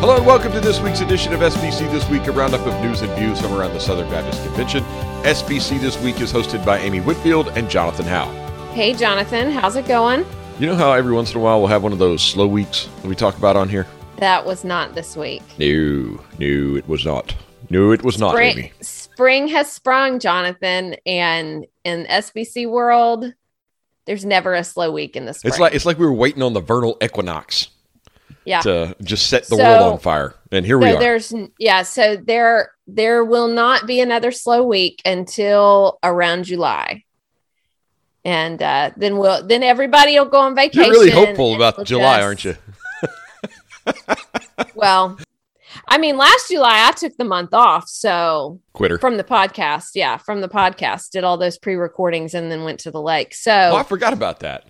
Hello and welcome to this week's edition of SBC This Week, a roundup of news and views from around the Southern Baptist Convention. SBC This Week is hosted by Amy Whitfield and Jonathan Howe. Hey, Jonathan, how's it going? You know how every once in a while we'll have one of those slow weeks that we talk about on here? That was not this week. No, no, it was not. No, it was not, Spring, Amy. spring has sprung, Jonathan, and in SBC world, there's never a slow week in the spring. It's like it's like we were waiting on the vernal equinox yeah. to just set the So- world on fire, and here we are. there's yeah, so there there will not be another slow week until around July. And uh, then we'll then everybody will go on vacation. You're really hopeful about July, just- aren't you? Well, I mean, last July I took the month off, so Quitter. from the podcast, yeah, from the podcast, did all those pre-recordings and then went to the lake. So oh, I forgot about that.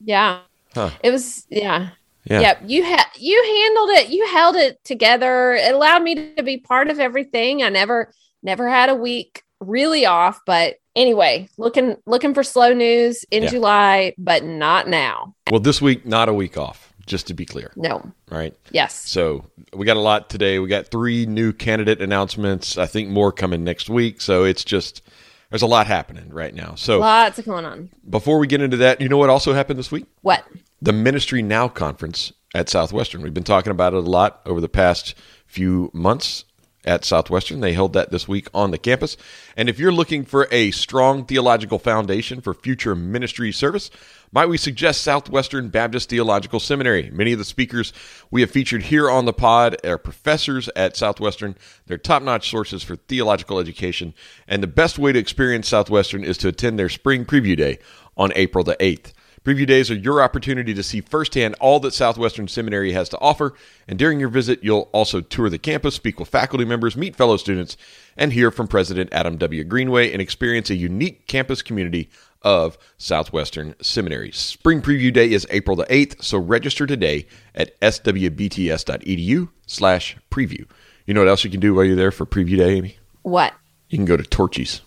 yeah, Huh. it was yeah. Yeah. Yep, you had you handled it. You held it together. It allowed me to be part of everything. I never never had a week really off, but anyway, looking looking for slow news in Yeah. July, but not now. Well, this week, not a week off, just to be clear. No. Right? Yes. So we got a lot today. We got three new candidate announcements. I think more coming next week. So it's just there's a lot happening right now. So Lots of going on. before we get into that, you know what also happened this week? What? The Ministry Now conference at Southwestern. We've been talking about it a lot over the past few months at Southwestern. They held that this week on the campus. And if you're looking for a strong theological foundation for future ministry service, might we suggest Southwestern Baptist Theological Seminary? Many of the speakers we have featured here on the pod are professors at Southwestern. They're top notch sources for theological education. And the best way to experience Southwestern is to attend their spring preview day on April the 8th. Preview days are your opportunity to see firsthand all that Southwestern Seminary has to offer. And during your visit, you'll also tour the campus, speak with faculty members, meet fellow students, and hear from President Adam W. Greenway and experience a unique campus community of Southwestern Seminary. Spring Preview Day is April the 8th, so register today at swbts.edu slash preview. You know what else you can do while you're there for Preview Day, Amy? What? You can go to Torchy's.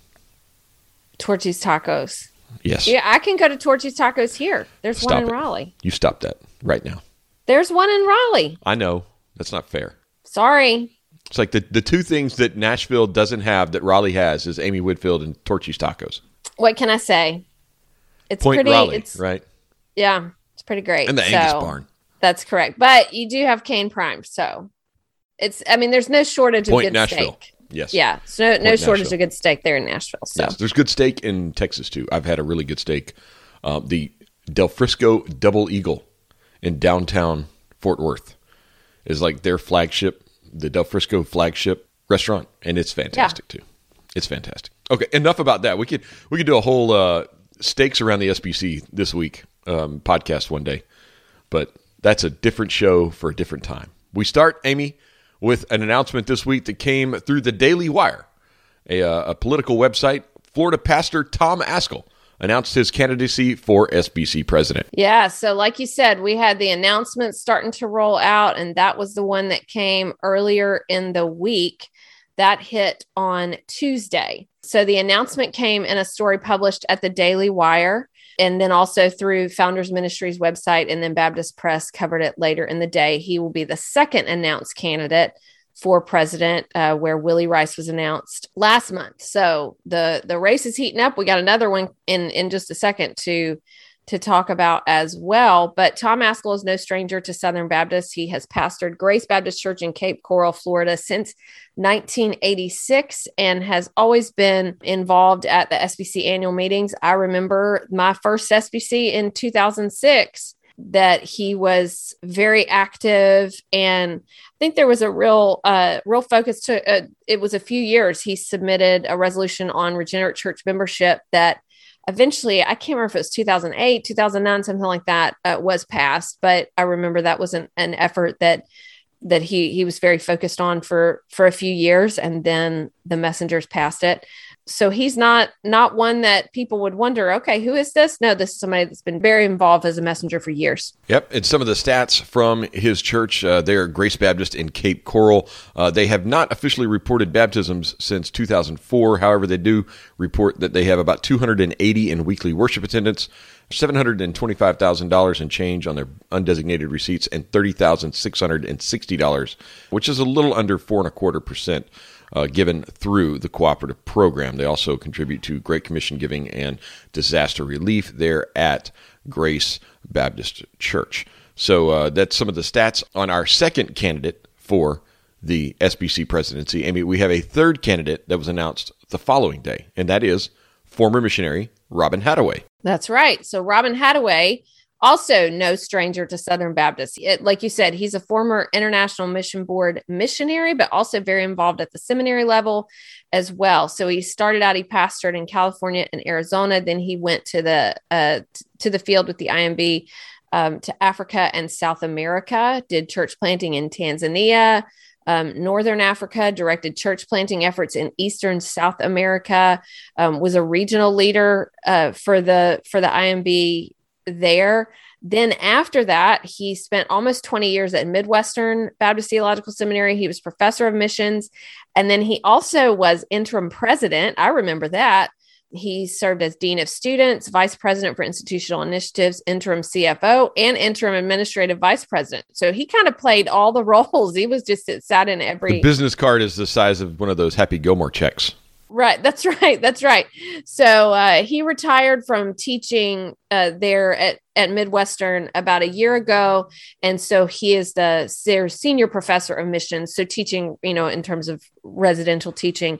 Torchy's Tacos. Yes. Yeah, I can go to Torchy's Tacos here. There's Stop one in it. Raleigh. You stop that right now. There's one in Raleigh. I know. That's not fair. Sorry. It's like the, the two things that Nashville doesn't have that Raleigh has is Amy Whitfield and Torchy's Tacos. What can I say? It's Point pretty Raleigh, it's right? yeah, it's pretty great. And the Angus So, Barn. That's correct. But you do have Kayne Prime, so it's I mean there's no shortage of Point good Nashville. steak. Yes. Yeah. So no, no shortage Nashville. of good steak there in Nashville. So Yes. There's good steak in Texas too. I've had a really good steak. Um, the Del Frisco Double Eagle in downtown Fort Worth is like their flagship, the Del Frisco flagship restaurant, and it's fantastic too. It's fantastic. Okay, enough about that. We could we could do a whole uh, steaks around the SBC this week um, podcast one day, but that's a different show for a different time. We start, Amy, with an announcement this week that came through the Daily Wire, a, uh, a political website. Florida pastor Tom Ascol announced his candidacy for SBC president. Yeah, so like you said, we had the announcement starting to roll out, and that was the one that came earlier in the week. That hit on Tuesday. So the announcement came in a story published at the Daily Wire, and then also through Founders Ministries website, and then Baptist Press covered it later in the day. He will be the second announced candidate for president, uh, where Willie Rice was announced last month. So the the race is heating up. We got another one in in just a second to to talk about as well. But Tom Ascol is no stranger to Southern Baptist. He has pastored Grace Baptist Church in Cape Coral, Florida since 1986 and has always been involved at the SBC annual meetings. I remember my first SBC in 2006 that he was very active and I think there was a real uh real focus to uh, it was a few years he submitted a resolution on regenerate church membership that eventually i can't remember if it was 2008 2009 something like that uh, was passed but i remember that was an, an effort that that he he was very focused on for for a few years and then the messengers passed it so he's not not one that people would wonder, okay, who is this? No, this is somebody that's been very involved as a messenger for years. Yep, and some of the stats from his church, uh, they're Grace Baptist in Cape Coral. Uh, they have not officially reported baptisms since 2004. However, they do report that they have about 280 in weekly worship attendance. $725,000 in change on their undesignated receipts and $30,660, which is a little under four and a quarter percent uh, given through the cooperative program. They also contribute to Great Commission giving and disaster relief there at Grace Baptist Church. So uh, that's some of the stats on our second candidate for the SBC presidency. Amy, we have a third candidate that was announced the following day, and that is former missionary Robin Hadaway. That's right. So Robin Hadaway also no stranger to Southern Baptist. It, like you said, he's a former International Mission Board missionary, but also very involved at the seminary level as well. So he started out, he pastored in California and Arizona. Then he went to the uh, to the field with the IMB um, to Africa and South America. Did church planting in Tanzania. Um, Northern Africa, directed church planting efforts in Eastern South America, um, was a regional leader uh, for the for the IMB there. Then after that, he spent almost 20 years at Midwestern Baptist Theological Seminary. He was professor of missions. And then he also was interim president. I remember that. He served as Dean of Students, Vice President for Institutional Initiatives, Interim CFO, and Interim Administrative Vice President. So he kind of played all the roles. He was just sat in every. The business card is the size of one of those Happy Gilmore checks. Right. That's right. That's right. So uh, he retired from teaching uh, there at, at Midwestern about a year ago. And so he is the their senior professor of missions. So teaching, you know, in terms of residential teaching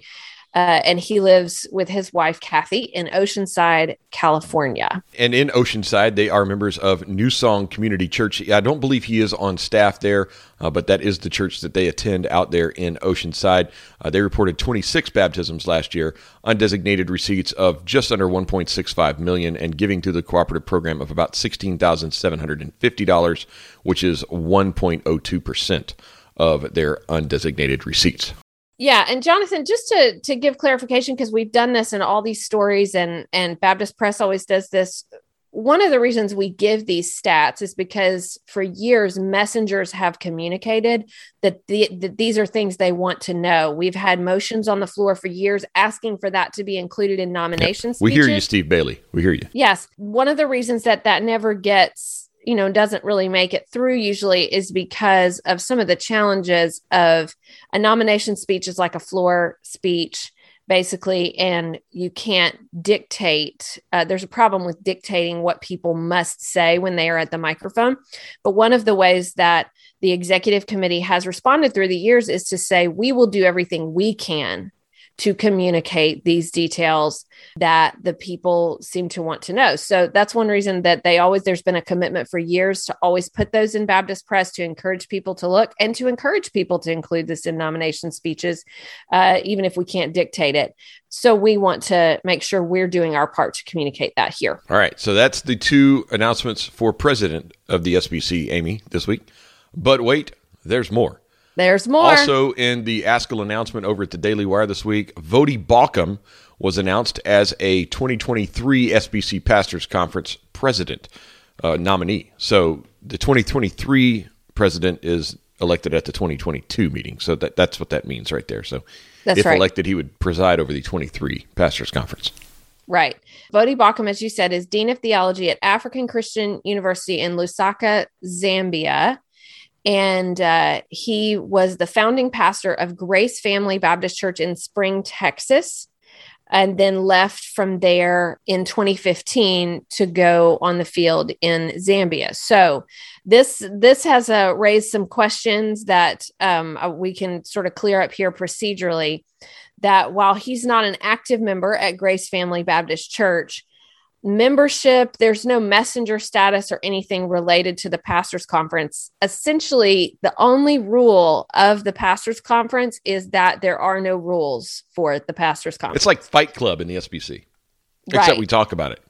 uh, and he lives with his wife, Kathy, in Oceanside, California. And in Oceanside, they are members of New Song Community Church. I don't believe he is on staff there, uh, but that is the church that they attend out there in Oceanside. Uh, they reported 26 baptisms last year, undesignated receipts of just under 1.65 million, and giving to the cooperative program of about $16,750, which is 1.02 percent of their undesignated receipts. Yeah, and Jonathan, just to to give clarification, because we've done this in all these stories, and and Baptist Press always does this. One of the reasons we give these stats is because for years messengers have communicated that, the, that these are things they want to know. We've had motions on the floor for years asking for that to be included in nominations. Yep. We hear you, Steve Bailey. We hear you. Yes, one of the reasons that that never gets you know doesn't really make it through usually is because of some of the challenges of a nomination speech is like a floor speech basically and you can't dictate uh, there's a problem with dictating what people must say when they are at the microphone. But one of the ways that the executive committee has responded through the years is to say we will do everything we can to communicate these details that the people seem to want to know. So that's one reason that they always, there's been a commitment for years to always put those in Baptist Press to encourage people to look and to encourage people to include this in nomination speeches, uh, even if we can't dictate it. So we want to make sure we're doing our part to communicate that here. All right. So that's the two announcements for president of the SBC, Amy, this week. But wait, there's more. There's more. Also, in the Ascol announcement over at the Daily Wire this week, Voddie Baucham was announced as a 2023 SBC Pastors Conference president uh, nominee. So the 2023 president is elected at the 2022 meeting. So that, that's what that means right there. So that's if right. elected, he would preside over the 23 Pastors Conference. Right. Voddie Baucham, as you said, is Dean of Theology at African Christian University in Lusaka, Zambia and uh, he was the founding pastor of Grace Family Baptist Church in Spring, Texas, and then left from there in 2015 to go on the field in Zambia. So this this has uh, raised some questions that um, uh, we can sort of clear up here procedurally. That while he's not an active member at Grace Family Baptist Church, membership, there's no messenger status or anything related to the pastors conference. Essentially, the only rule of the pastors conference is that there are no rules for the pastors conference. It's like Fight Club in the SBC, except we talk about it.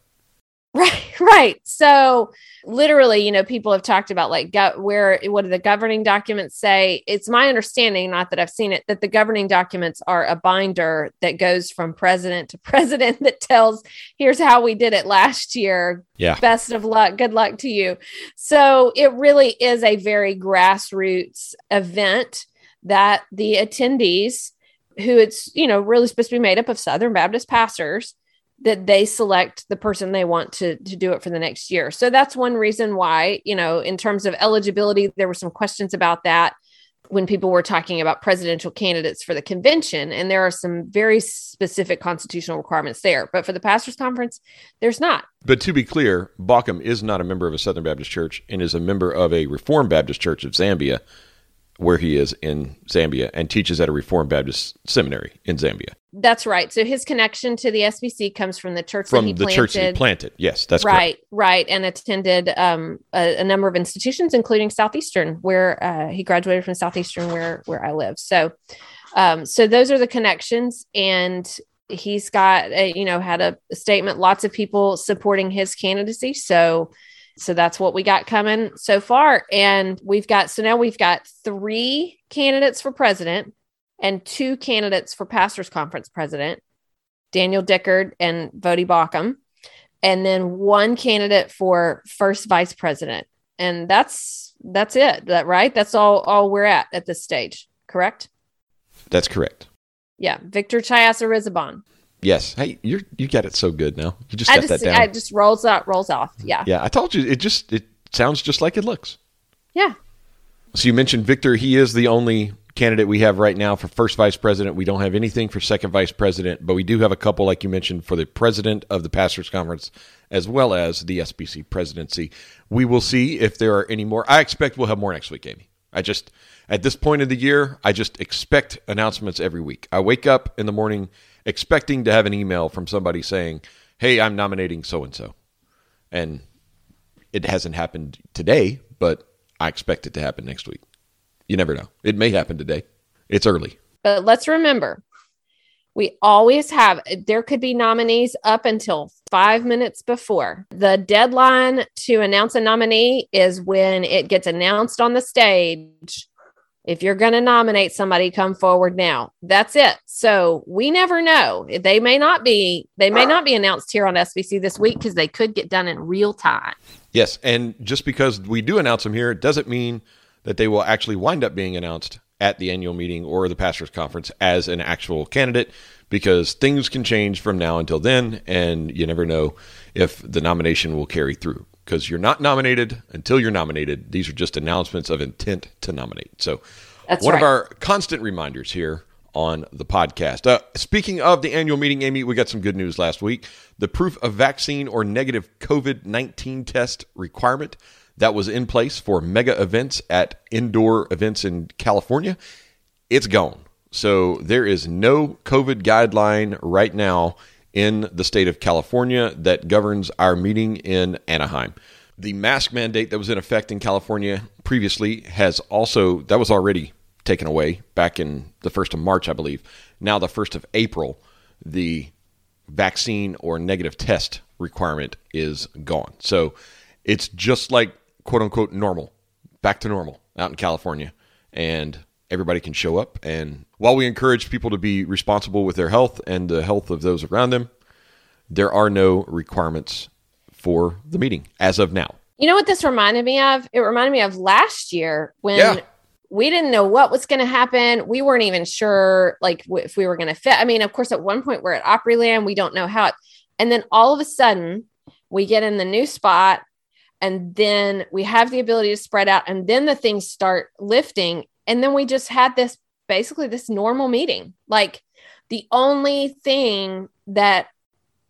Right, right. So literally, you know, people have talked about like go- where what do the governing documents say? It's my understanding, not that I've seen it, that the governing documents are a binder that goes from president to president that tells here's how we did it last year. Yeah. Best of luck. Good luck to you. So it really is a very grassroots event that the attendees who it's you know really supposed to be made up of southern baptist pastors that they select the person they want to to do it for the next year. So that's one reason why, you know, in terms of eligibility, there were some questions about that when people were talking about presidential candidates for the convention and there are some very specific constitutional requirements there. But for the pastors conference there's not. But to be clear Baucham is not a member of a southern baptist church and is a member of a reformed baptist church of zambia where he is in Zambia and teaches at a Reformed Baptist seminary in Zambia. That's right. So his connection to the SBC comes from the church from the planted. church that he planted. Yes, that's right, correct. right, and attended um, a, a, number of institutions, including Southeastern, where uh, he graduated from Southeastern, where where I live. So, um, so those are the connections, and he's got a, you know had a, a statement. Lots of people supporting his candidacy. So so that's what we got coming so far. And we've got, so now we've got three candidates for president and two candidates for pastors conference president, Daniel Dickard and Voddie Baucham, and then one candidate for first vice president. And that's, that's it. That right. That's all, all we're at at this stage. Correct. That's correct. Yeah. Victor Chayasirisobhon. Yes. Hey, you you got it so good now. You just got just, that down. It just rolls out, rolls off. Yeah. Yeah. I told you it just it sounds just like it looks. Yeah. So you mentioned Victor. He is the only candidate we have right now for first vice president. We don't have anything for second vice president, but we do have a couple, like you mentioned, for the president of the pastors conference as well as the SBC presidency. We will see if there are any more. I expect we'll have more next week, Amy. I just at this point of the year, I just expect announcements every week. I wake up in the morning expecting to have an email from somebody saying, "Hey, I'm nominating so and so," and it hasn't happened today, but I expect it to happen next week. You never know; it may happen today. It's early. But let's remember, we always have, there could be nominees up until five minutes before. The deadline to announce a nominee is when it gets announced on the stage if you're going to nominate somebody, come forward now. That's it. So we never know. They may not be. They may not be announced here on SBC this week because they could get done in real time. Yes, and just because we do announce them here doesn't mean that they will actually wind up being announced at the annual meeting or the pastors conference as an actual candidate because things can change from now until then and you never know if the nomination will carry through because you're not nominated until you're nominated. These are just announcements of intent to nominate. So, That's one right. of our constant reminders here on the podcast. Uh, speaking of the annual meeting, Amy, we got some good news last week. The proof of vaccine or negative COVID 19 test requirement that was in place for mega events at indoor events in California, it's gone. So there is no COVID guideline right now in the state of California that governs our meeting in Anaheim. The mask mandate that was in effect in California previously has also, that was already taken away back in the 1st of March, I believe. Now, the 1st of April, the vaccine or negative test requirement is gone. So it's just like quote unquote normal, back to normal out in California. And everybody can show up. And while we encourage people to be responsible with their health and the health of those around them, there are no requirements for the meeting as of now. You know what this reminded me of? It reminded me of last year when Yeah. we didn't know what was going to happen. We weren't even sure like if we were going to fit. I mean, of course, at one point we're at Opryland, we don't know how it, and then all of a sudden we get in the new spot and then we have the ability to spread out and then the things start lifting and then we just had this basically this normal meeting. Like the only thing that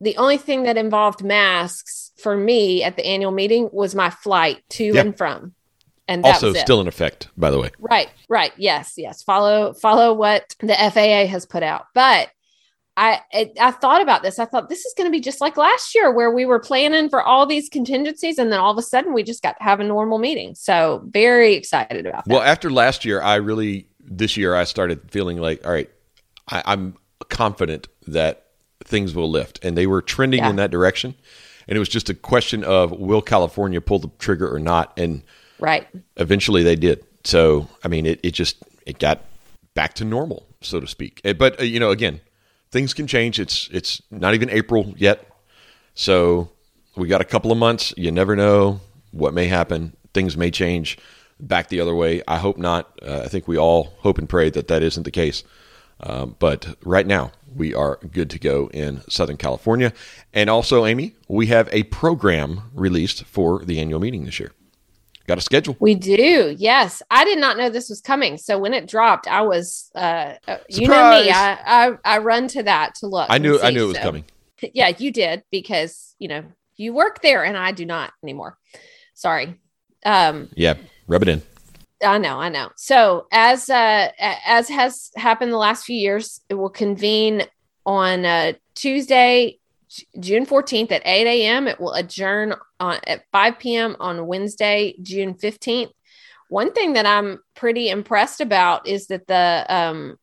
the only thing that involved masks for me at the annual meeting was my flight to Yeah. and from. And that also, still in effect, by the way. Right, right. Yes, yes. Follow follow what the FAA has put out. But I it, I thought about this. I thought this is going to be just like last year where we were planning for all these contingencies and then all of a sudden we just got to have a normal meeting. So, very excited about that. Well, after last year, I really, this year, I started feeling like, all right, I, I'm confident that things will lift. And they were trending Yeah. in that direction. and it was just a question of will California pull the trigger or not, and right. eventually they did. So I mean, it, it just it got back to normal, so to speak. Eh, But uh, you know, again, things can change. It's it's not even April yet, so we got a couple of months. You never know what may happen. Things may change back the other way. I hope not. Uh, I think we all hope and pray that that isn't the case. Um, but right now, we are good to go in Southern California. And also, Amy, we have a program released for the annual meeting this year. Got a schedule. We do. Yes. I did not know this was coming. So when it dropped, I was uh uh, you know me, I, I, I run to that to look. I knew I knew it was So- coming. Yeah, you did because, you know, you work there and I do not anymore. Sorry. Um Yeah, rub it in. I know, I know. So as uh as has happened the last few years, it will convene on uh Tuesday, June 14th at 8 a.m. It will adjourn on at 5 p.m. on Wednesday, June 15th. One thing that I'm pretty impressed about is that the um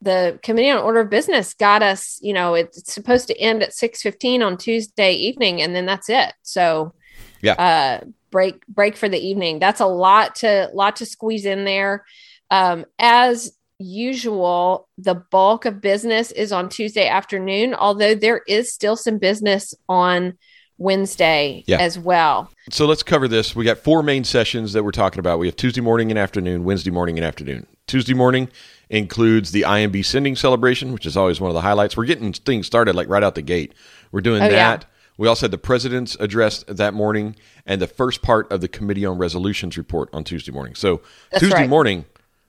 the committee on order of business got us, you know, it's supposed to end at 6:15 on Tuesday evening and then that's it. So Yeah. uh break break for the evening. That's a lot to lot to squeeze in there. Um as usual, the bulk of business is on Tuesday afternoon, although there is still some business on Wednesday Yeah. as well. So let's cover this. We got four main sessions that we're talking about. We have Tuesday morning and afternoon, Wednesday morning and afternoon. Tuesday morning includes the IMB sending celebration, which is always one of the highlights. We're getting things started like right out the gate. We're doing Oh, yeah. that. We also had the president's address that morning and the first part of the committee on resolutions report on Tuesday morning. So That's Tuesday right. morning,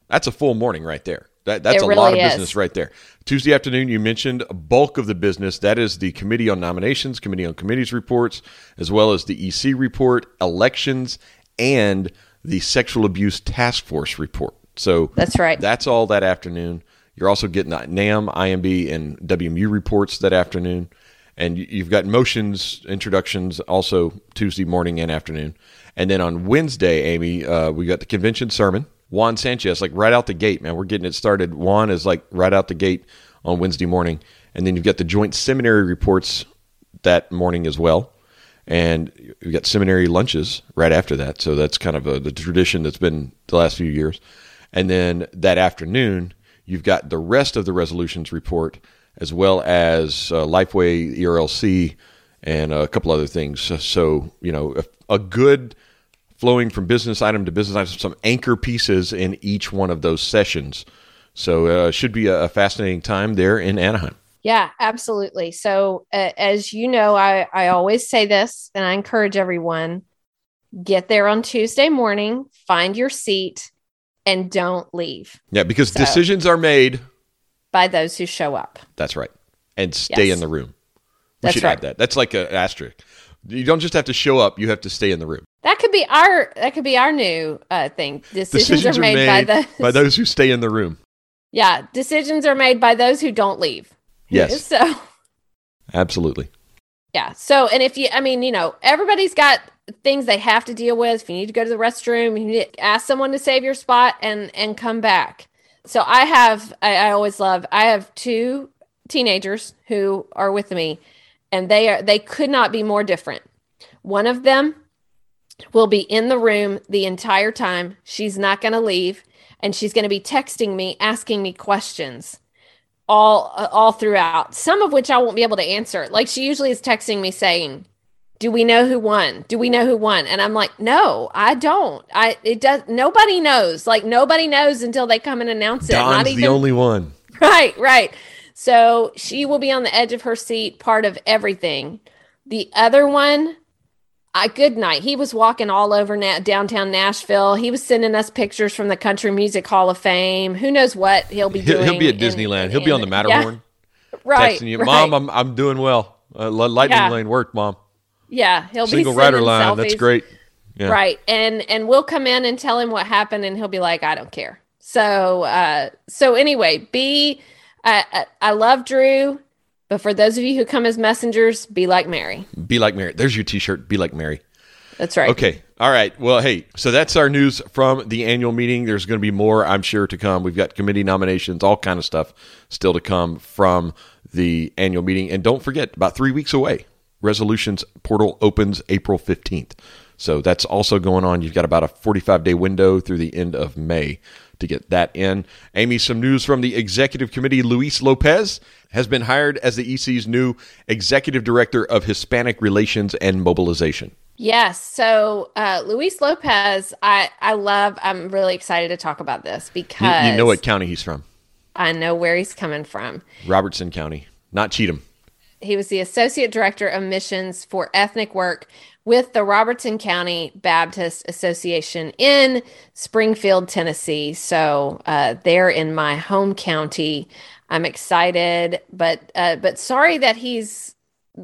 that's a full morning right there. That, that's It a lot of is. business right there. Tuesday afternoon, you mentioned a bulk of the business. That is the Committee on Nominations, Committee on Committees reports, as well as the EC report, elections, and the Sexual Abuse Task Force report. So That's right. that's all that afternoon. You're also getting the NAMB, IMB, and WMU reports that afternoon. And you- you've got motions, introductions also Tuesday morning and afternoon. And then on Wednesday, Amy, uh, we got the convention sermon. Juan Sanchez, like right out the gate, man. We're getting it started. Juan is like right out the gate on Wednesday morning. And then you've got the joint seminary reports that morning as well. And you've got seminary lunches right after that. So that's kind of a, the tradition that's been the last few years. And then that afternoon, you've got the rest of the resolutions report, as well as uh, Lifeway, ERLC, and a couple other things. So, you know, a, a good flowing from business item to business item, some anchor pieces in each one of those sessions. So, uh, should be a, a fascinating time there in Anaheim. Yeah, absolutely. So, uh, as you know, I, I always say this and I encourage everyone get there on Tuesday morning, find your seat, and don't leave Yeah, because So- decisions are made. by those who show up. That's right. And stay Yes. in the room. We That's should right. add that. That's like an asterisk. You don't just have to show up, you have to stay in the room. That could be our that could be our new uh, thing. Decisions, are, made, by those. by those who stay in the room. Yeah, decisions are made by those who don't leave. Yes, So absolutely. yeah. So and if you, I mean, you know, everybody's got things they have to deal with. If you need to go to the restroom, you need to ask someone to save your spot and and come back. So I have, I, I always love. I have two teenagers who are with me, and they are they could not be more different. One of them will be in the room the entire time. She's not going to leave, and she's going to be texting me, asking me questions all uh, all throughout. Some of which I won't be able to answer. Like she usually is texting me saying, "Do we know who won? Do we know who won?" And I'm like, "No, I don't. I it does. Nobody knows. Like nobody knows until they come and announce it. Don's not the only one. Right, right. So she will be on the edge of her seat, part of everything. The other one, I good night. He was walking all over na- downtown Nashville. He was sending us pictures from the Country Music Hall of Fame. Who knows what he'll be doing? he'll be at Disneyland. in- he'll be on the Matterhorn, Yeah, right, texting you, right. "Mom, I'm I'm doing well. Uh, lightning Yeah. lane worked, Mom. yeah, he'll Single be rider line. That's great. Yeah. Right. And and we'll come in and tell him what happened and he'll be like, I don't care. So uh so anyway, be I I, I love Drew, but for those of you who come as messengers, be like Mary. Be like Mary. There's your T-shirt. Be like Mary. That's right. Okay. All right. Well, hey, so that's our news from the annual meeting. There's going to be more, I'm sure, to come. We've got committee nominations, all kind of stuff still to come from the annual meeting. And don't forget, about three weeks away, resolutions portal opens April 15th. So that's also going on. You've got about a 45 day window through the end of May to get that in. Amy, some news from the executive committee. Luis Lopez has been hired as the EC's new executive director of Hispanic relations and mobilization. Yes. So uh, Luis Lopez, I I love. I'm really excited to talk about this because you, you know what county he's from. I know where he's coming from. Robertson County, not Cheatham. He was the associate director of missions for ethnic work with the Robertson County Baptist Association in Springfield, Tennessee. So uh, they're in my home county. I'm excited, but uh, but sorry that he's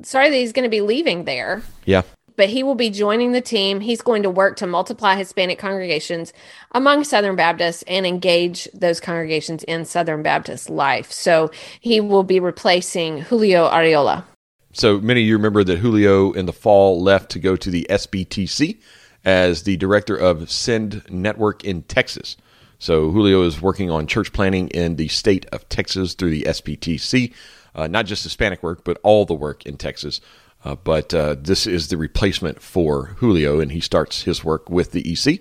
sorry that he's going to be leaving there. Yeah but he will be joining the team. He's going to work to multiply Hispanic congregations among Southern Baptists and engage those congregations in Southern Baptist life. So he will be replacing Julio Arriola. So many of you remember that Julio in the fall left to go to the SBTC as the director of Send Network in Texas. So Julio is working on church planning in the state of Texas through the SBTC, uh, not just Hispanic work, but all the work in Texas. Uh, but uh, this is the replacement for Julio, and he starts his work with the EC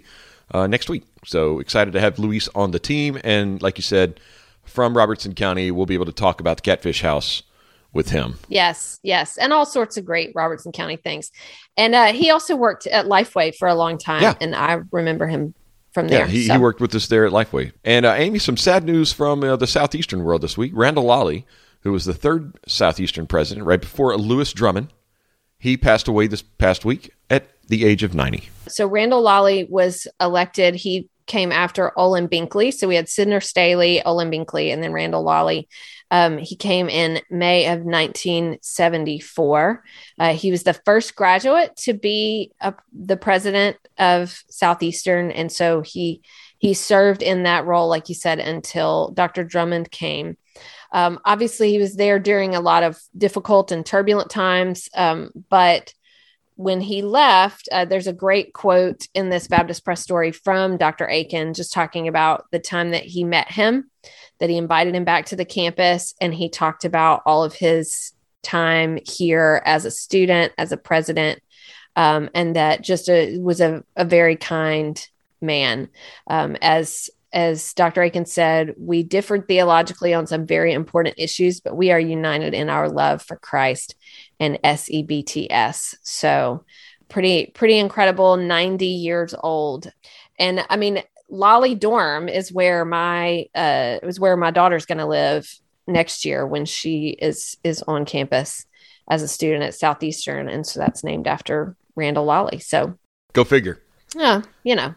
uh, next week. So excited to have Luis on the team. And like you said, from Robertson County, we'll be able to talk about the Catfish House with him. Yes, yes, and all sorts of great Robertson County things. And uh, he also worked at Lifeway for a long time, yeah. and I remember him from there. Yeah, he, so. he worked with us there at Lifeway. And uh, Amy, some sad news from uh, the southeastern world this week. Randall Lolley, who was the third southeastern president, right before Lewis Drummond, he passed away this past week at the age of 90. So Randall Lolley was elected. He came after Olin Binkley. So we had Sydnor Stealey, Olin Binkley, and then Randall Lolley. Um, he came in May of 1974. Uh, he was the first graduate to be a, the president of Southeastern, and so he he served in that role, like you said, until Dr. Drummond came. Um, obviously, he was there during a lot of difficult and turbulent times, um, but when he left, uh, there's a great quote in this Baptist Press story from Dr. Akin, just talking about the time that he met him, that he invited him back to the campus, and he talked about all of his time here as a student, as a president, um, and that just a, was a, a very kind man. Um, as as Dr. Akin said, we differed theologically on some very important issues, but we are united in our love for Christ and SEBTS. So, pretty pretty incredible. Ninety years old, and I mean, Lolley Dorm is where my uh, was where my daughter's going to live next year when she is is on campus as a student at Southeastern, and so that's named after Randall Lolley. So, go figure. Yeah, you know.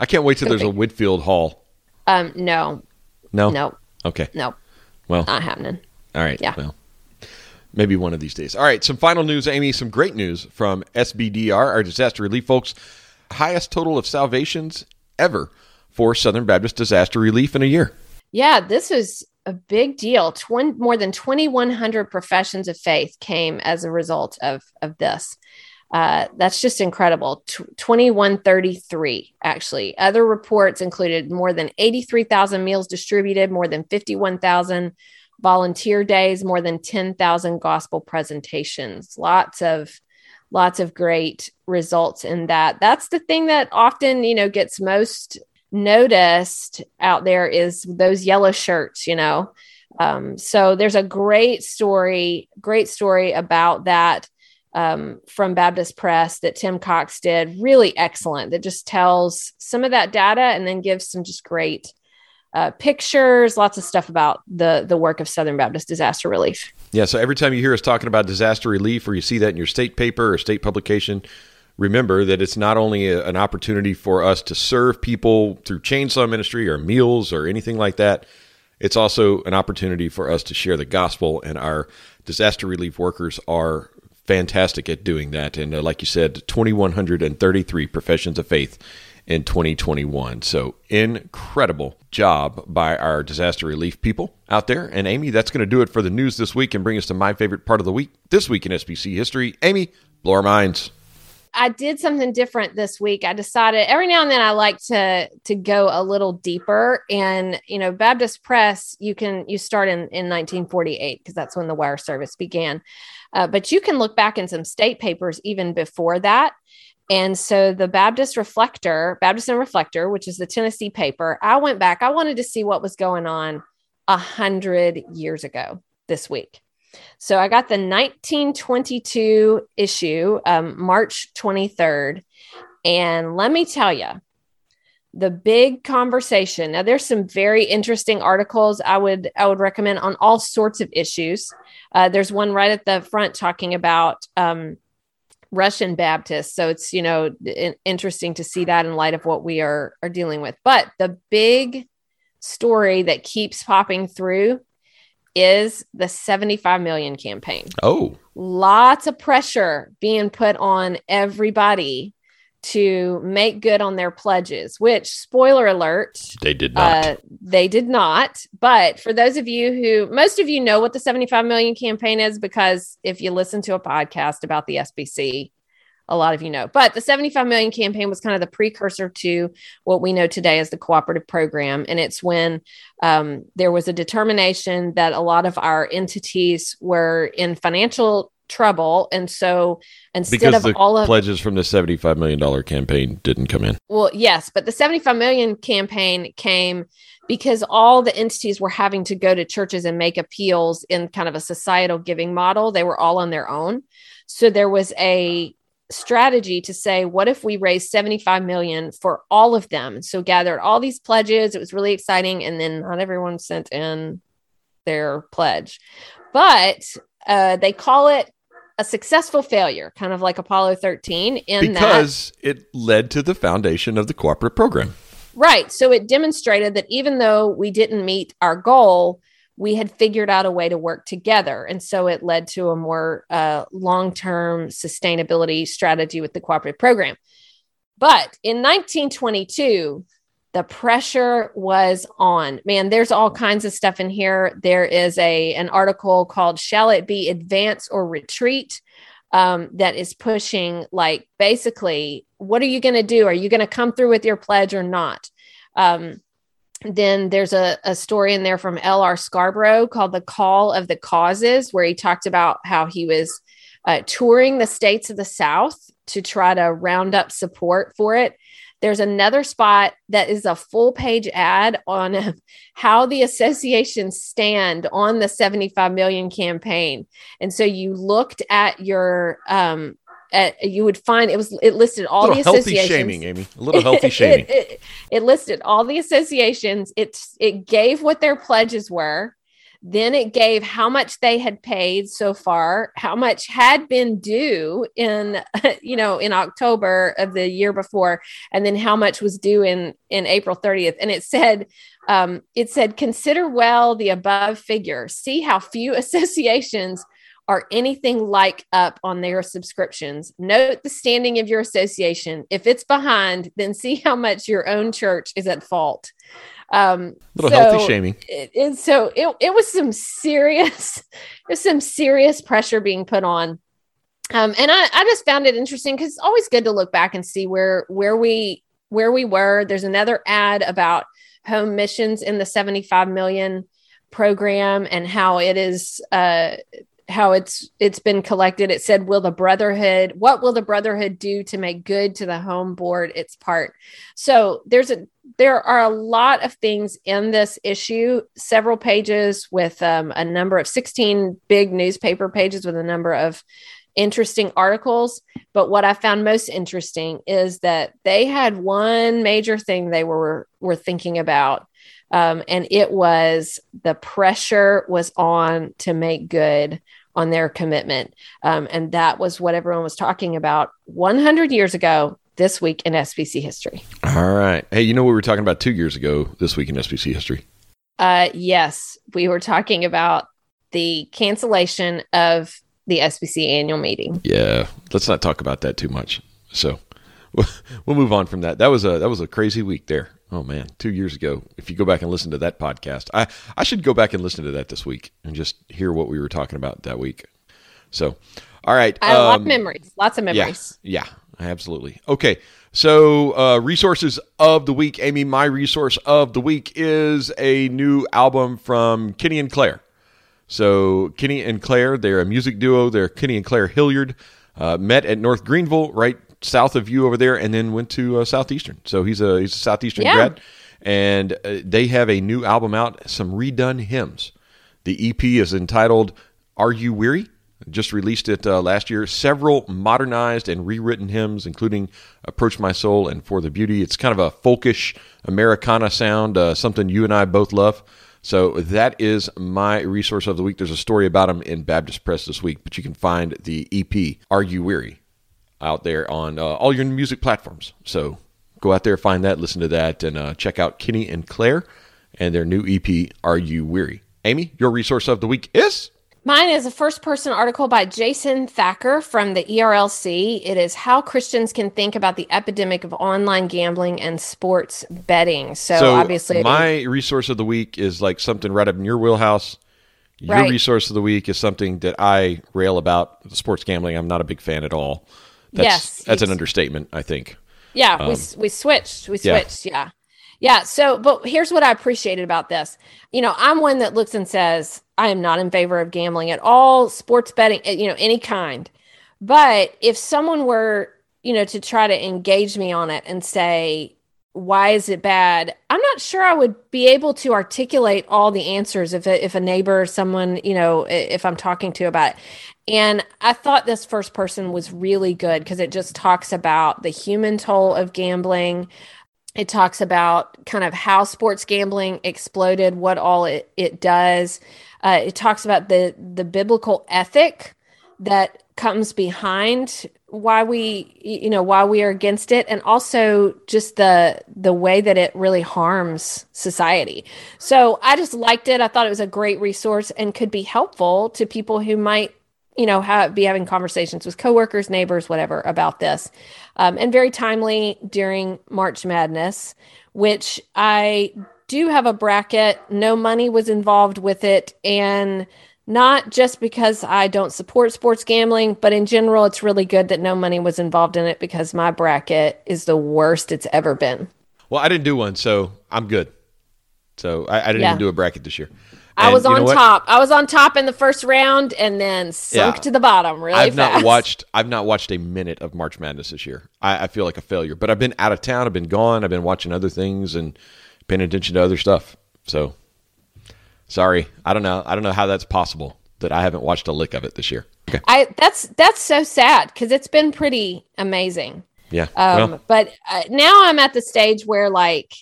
I can't wait till there's figure. a Whitfield Hall um, no. No. No. Okay. No. Well, not happening. All right. Yeah. Well, maybe one of these days. All right. Some final news, Amy. Some great news from SBDR, our disaster relief folks. Highest total of salvations ever for Southern Baptist disaster relief in a year. Yeah, this is a big deal. Twin, more than 2,100 professions of faith came as a result of of this. Uh, that's just incredible. T- 2133, actually. Other reports included more than 83,000 meals distributed, more than 51,000 volunteer days, more than 10,000 gospel presentations. Lots of lots of great results in that. That's the thing that often, you know, gets most noticed out there is those yellow shirts, you know. Um, so there's a great story, great story about that um, from Baptist Press that Tim Cox did. Really excellent. That just tells some of that data and then gives some just great uh, pictures, lots of stuff about the the work of Southern Baptist disaster relief. Yeah. So every time you hear us talking about disaster relief, or you see that in your state paper or state publication, remember that it's not only a, an opportunity for us to serve people through chainsaw ministry or meals or anything like that. It's also an opportunity for us to share the gospel, and our disaster relief workers are fantastic at doing that. And uh, like you said, 2,133 professions of faith in 2021. So incredible job by our disaster relief people out there. And Amy, that's going to do it for the news this week and bring us to my favorite part of the week this week in SBC history. Amy, blow our minds. I did something different this week. I decided every now and then I like to to go a little deeper. And you know, Baptist Press, you can you start in in 1948 because that's when the wire service began. Uh, but you can look back in some state papers even before that. And so the Baptist Reflector, Baptist and Reflector, which is the Tennessee paper, I went back. I wanted to see what was going on a hundred years ago this week. So I got the 1922 issue, um, March 23rd. And let me tell you, the big conversation. Now there's some very interesting articles I would I would recommend on all sorts of issues. Uh, there's one right at the front talking about um, Russian Baptists, so it's you know interesting to see that in light of what we are are dealing with. But the big story that keeps popping through is the 75 million campaign. Oh, lots of pressure being put on everybody to make good on their pledges, which, spoiler alert, they did not. Uh, they did not. But for those of you who, most of you know what the 75 million campaign is because if you listen to a podcast about the SBC, a lot of you know. But the 75 million campaign was kind of the precursor to what we know today as the cooperative program. And it's when um, there was a determination that a lot of our entities were in financial trouble. And so instead because of all of pledges from the $75 million campaign didn't come in. Well, yes, but the 75 million campaign came because all the entities were having to go to churches and make appeals in kind of a societal giving model. They were all on their own. So there was a strategy to say what if we raise 75 million for all of them so gathered all these pledges it was really exciting and then not everyone sent in their pledge but uh, they call it a successful failure kind of like apollo 13 in because that, it led to the foundation of the cooperative program right so it demonstrated that even though we didn't meet our goal we had figured out a way to work together. And so it led to a more uh, long term sustainability strategy with the cooperative program. But in 1922, the pressure was on. Man, there's all kinds of stuff in here. There is a an article called "Shall It Be Advance or Retreat?" Um, that is pushing like basically, what are you going to do? Are you going to come through with your pledge or not? Um, then there's a, a story in there from L.R. Scarborough called The Call of the Causes, where he talked about how he was uh, touring the states of the South to try to round up support for it. There's another spot that is a full page ad on how the associations stand on the 75 million campaign. And so you looked at your um, at, you would find it was it listed all the associations. shaming, Amy. A little healthy shaming. it, it, it, listed all the associations. It it gave what their pledges were. Then it gave how much they had paid so far, how much had been due in you know in October of the year before, and then how much was due in in April 30th. And it said um, it said consider well the above figure. See how few associations are anything like up on their subscriptions. Note the standing of your association. If it's behind, then see how much your own church is at fault. Um, little so healthy shaming. It, it, so it, it was some serious, there's some serious pressure being put on. Um, and I, I just found it interesting because it's always good to look back and see where where we where we were. There's another ad about home missions in the 75 million program and how it is uh, how it's it's been collected. It said will the brotherhood what will the brotherhood do to make good to the home board its part? So there's a there are a lot of things in this issue several pages with um, a number of 16 big newspaper pages with a number of interesting articles. But what i found most interesting is that they had one major thing they were were thinking about um, and it was the pressure was on to make good on their commitment. Um, and that was what everyone was talking about 100 years ago this week in SBC history. All right. Hey, you know what we were talking about two years ago this week in SBC history? Uh, yes, we were talking about the cancellation of the SBC annual meeting. Yeah, let's not talk about that too much. So we'll move on from that. That was a that was a crazy week there. Oh man, two years ago. If you go back and listen to that podcast, I I should go back and listen to that this week and just hear what we were talking about that week. So, all right, I have um, lot of memories, lots of memories. Yeah, Absolutely. Okay. So, uh, resources of the week. Amy, my resource of the week is a new album from Kenny and Claire. So, Kenny and Claire, they're a music duo. They're Kenny and Claire Hilliard. Uh, met at North Greenville, right south of you over there, and then went to uh, Southeastern. So he's a he's a Southeastern Yeah. grad, and uh, they have a new album out, some redone hymns. The EP is entitled "Are You Weary?" Just released it uh, last year. Several modernized and rewritten hymns, including "Approach My Soul" and "For the Beauty." It's kind of a folkish Americana sound, uh, something you and I both love. So that is my resource of the week. There's a story about him in Baptist Press this week, but you can find the EP "Are You Weary?" Out there on uh, all your music platforms. So go out there, find that, listen to that, and uh, check out Kenny and Claire and their new EP, Are You Weary? Amy, your resource of the week is? Mine is a first person article by Jason Thacker from the ERLC. It is How Christians Can Think About the Epidemic of Online Gambling and Sports Betting. So, obviously, my resource of the week is like something right up in your wheelhouse. Your Right. resource of the week is something that I rail about sports gambling. I'm not a big fan at all. That's, Yes, that's an understatement, I think. Yeah, we we switched. We Um, yeah. switched. Yeah. yeah. So, but here's what I appreciated about this. You know, I'm one that looks and says, I am not in favor of gambling at all, sports betting, eh, you know, any kind. But if someone were, you know, to try to engage me on it and say, why is it bad? I'm not sure I would be able to articulate all the answers if a, if a neighbor or someone, you know, if I'm talking to about it. And I thought this first person was really good because it just talks about the human toll of gambling. It talks about kind of how sports gambling exploded, what all it, it does. Uh, it talks about the the biblical ethic that comes behind why we you know why we are against it and also just the the way that it really harms society. So i just liked it. I thought it was a great resource and could be helpful to people who might you know have, be having conversations with coworkers neighbors whatever about this. Um, and very timely during march madness which i do have a bracket. No money was involved with it and not just because I don't support sports gambling, but in general, it's really good that no money was involved in it because my bracket is the worst it's ever been. Well, I didn't do one, so I'm good. So I, I didn't Yeah. even do a bracket this year. I was on top. I was on top in the first round and then sunk Yeah. to the bottom really I've fast. not watched. I've not watched a minute of March Madness this year. I, I feel like a failure. But I've been out of town. I've been gone. I've been watching other things and paying attention to other stuff. So sorry. I don't know. I don't know how that's possible that I haven't watched a lick of it this year. Okay. I that's that's so sad because it's been pretty amazing. Yeah. Um, well, but uh, now I'm at the stage where like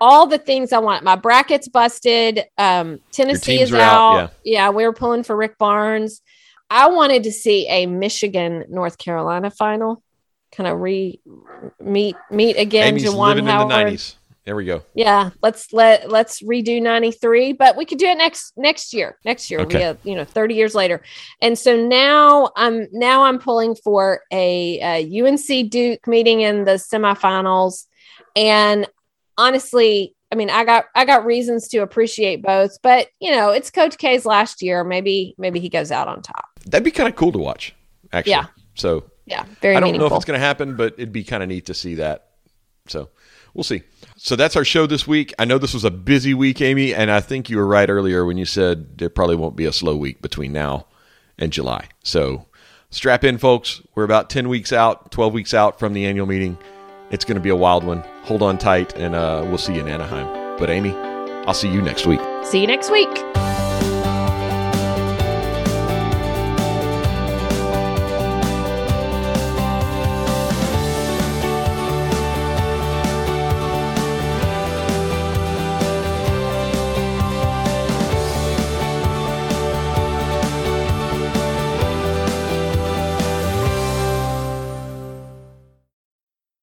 all the things I want, my bracket's busted. Um, Tennessee is out, out. Yeah. we were pulling for Rick Barnes. I wanted to see a Michigan North Carolina final, kind of re meet meet again. Amy's Juwan living Howard. in the nineties. There we go. Yeah, let's let let's redo 93, but we could do it next next year. Next year, Okay. we have, you know, 30 years later. And so now I'm now I'm pulling for a, a UNC Duke meeting in the semifinals. And honestly, I mean, I got I got reasons to appreciate both, but you know, it's Coach K's last year. Maybe maybe he goes out on top. That'd be kind of cool to watch. Actually. Yeah. So Yeah, very I don't know if it's going to happen, but it'd be kind of neat to see that. So we'll see. So that's our show this week. I know this was a busy week, Amy, and I think you were right earlier when you said there probably won't be a slow week between now and July. So strap in, folks. We're about 10 weeks out, 12 weeks out from the annual meeting. It's going to be a wild one. Hold on tight, and uh, we'll see you in Anaheim. But, Amy, I'll see you next week. See you next week.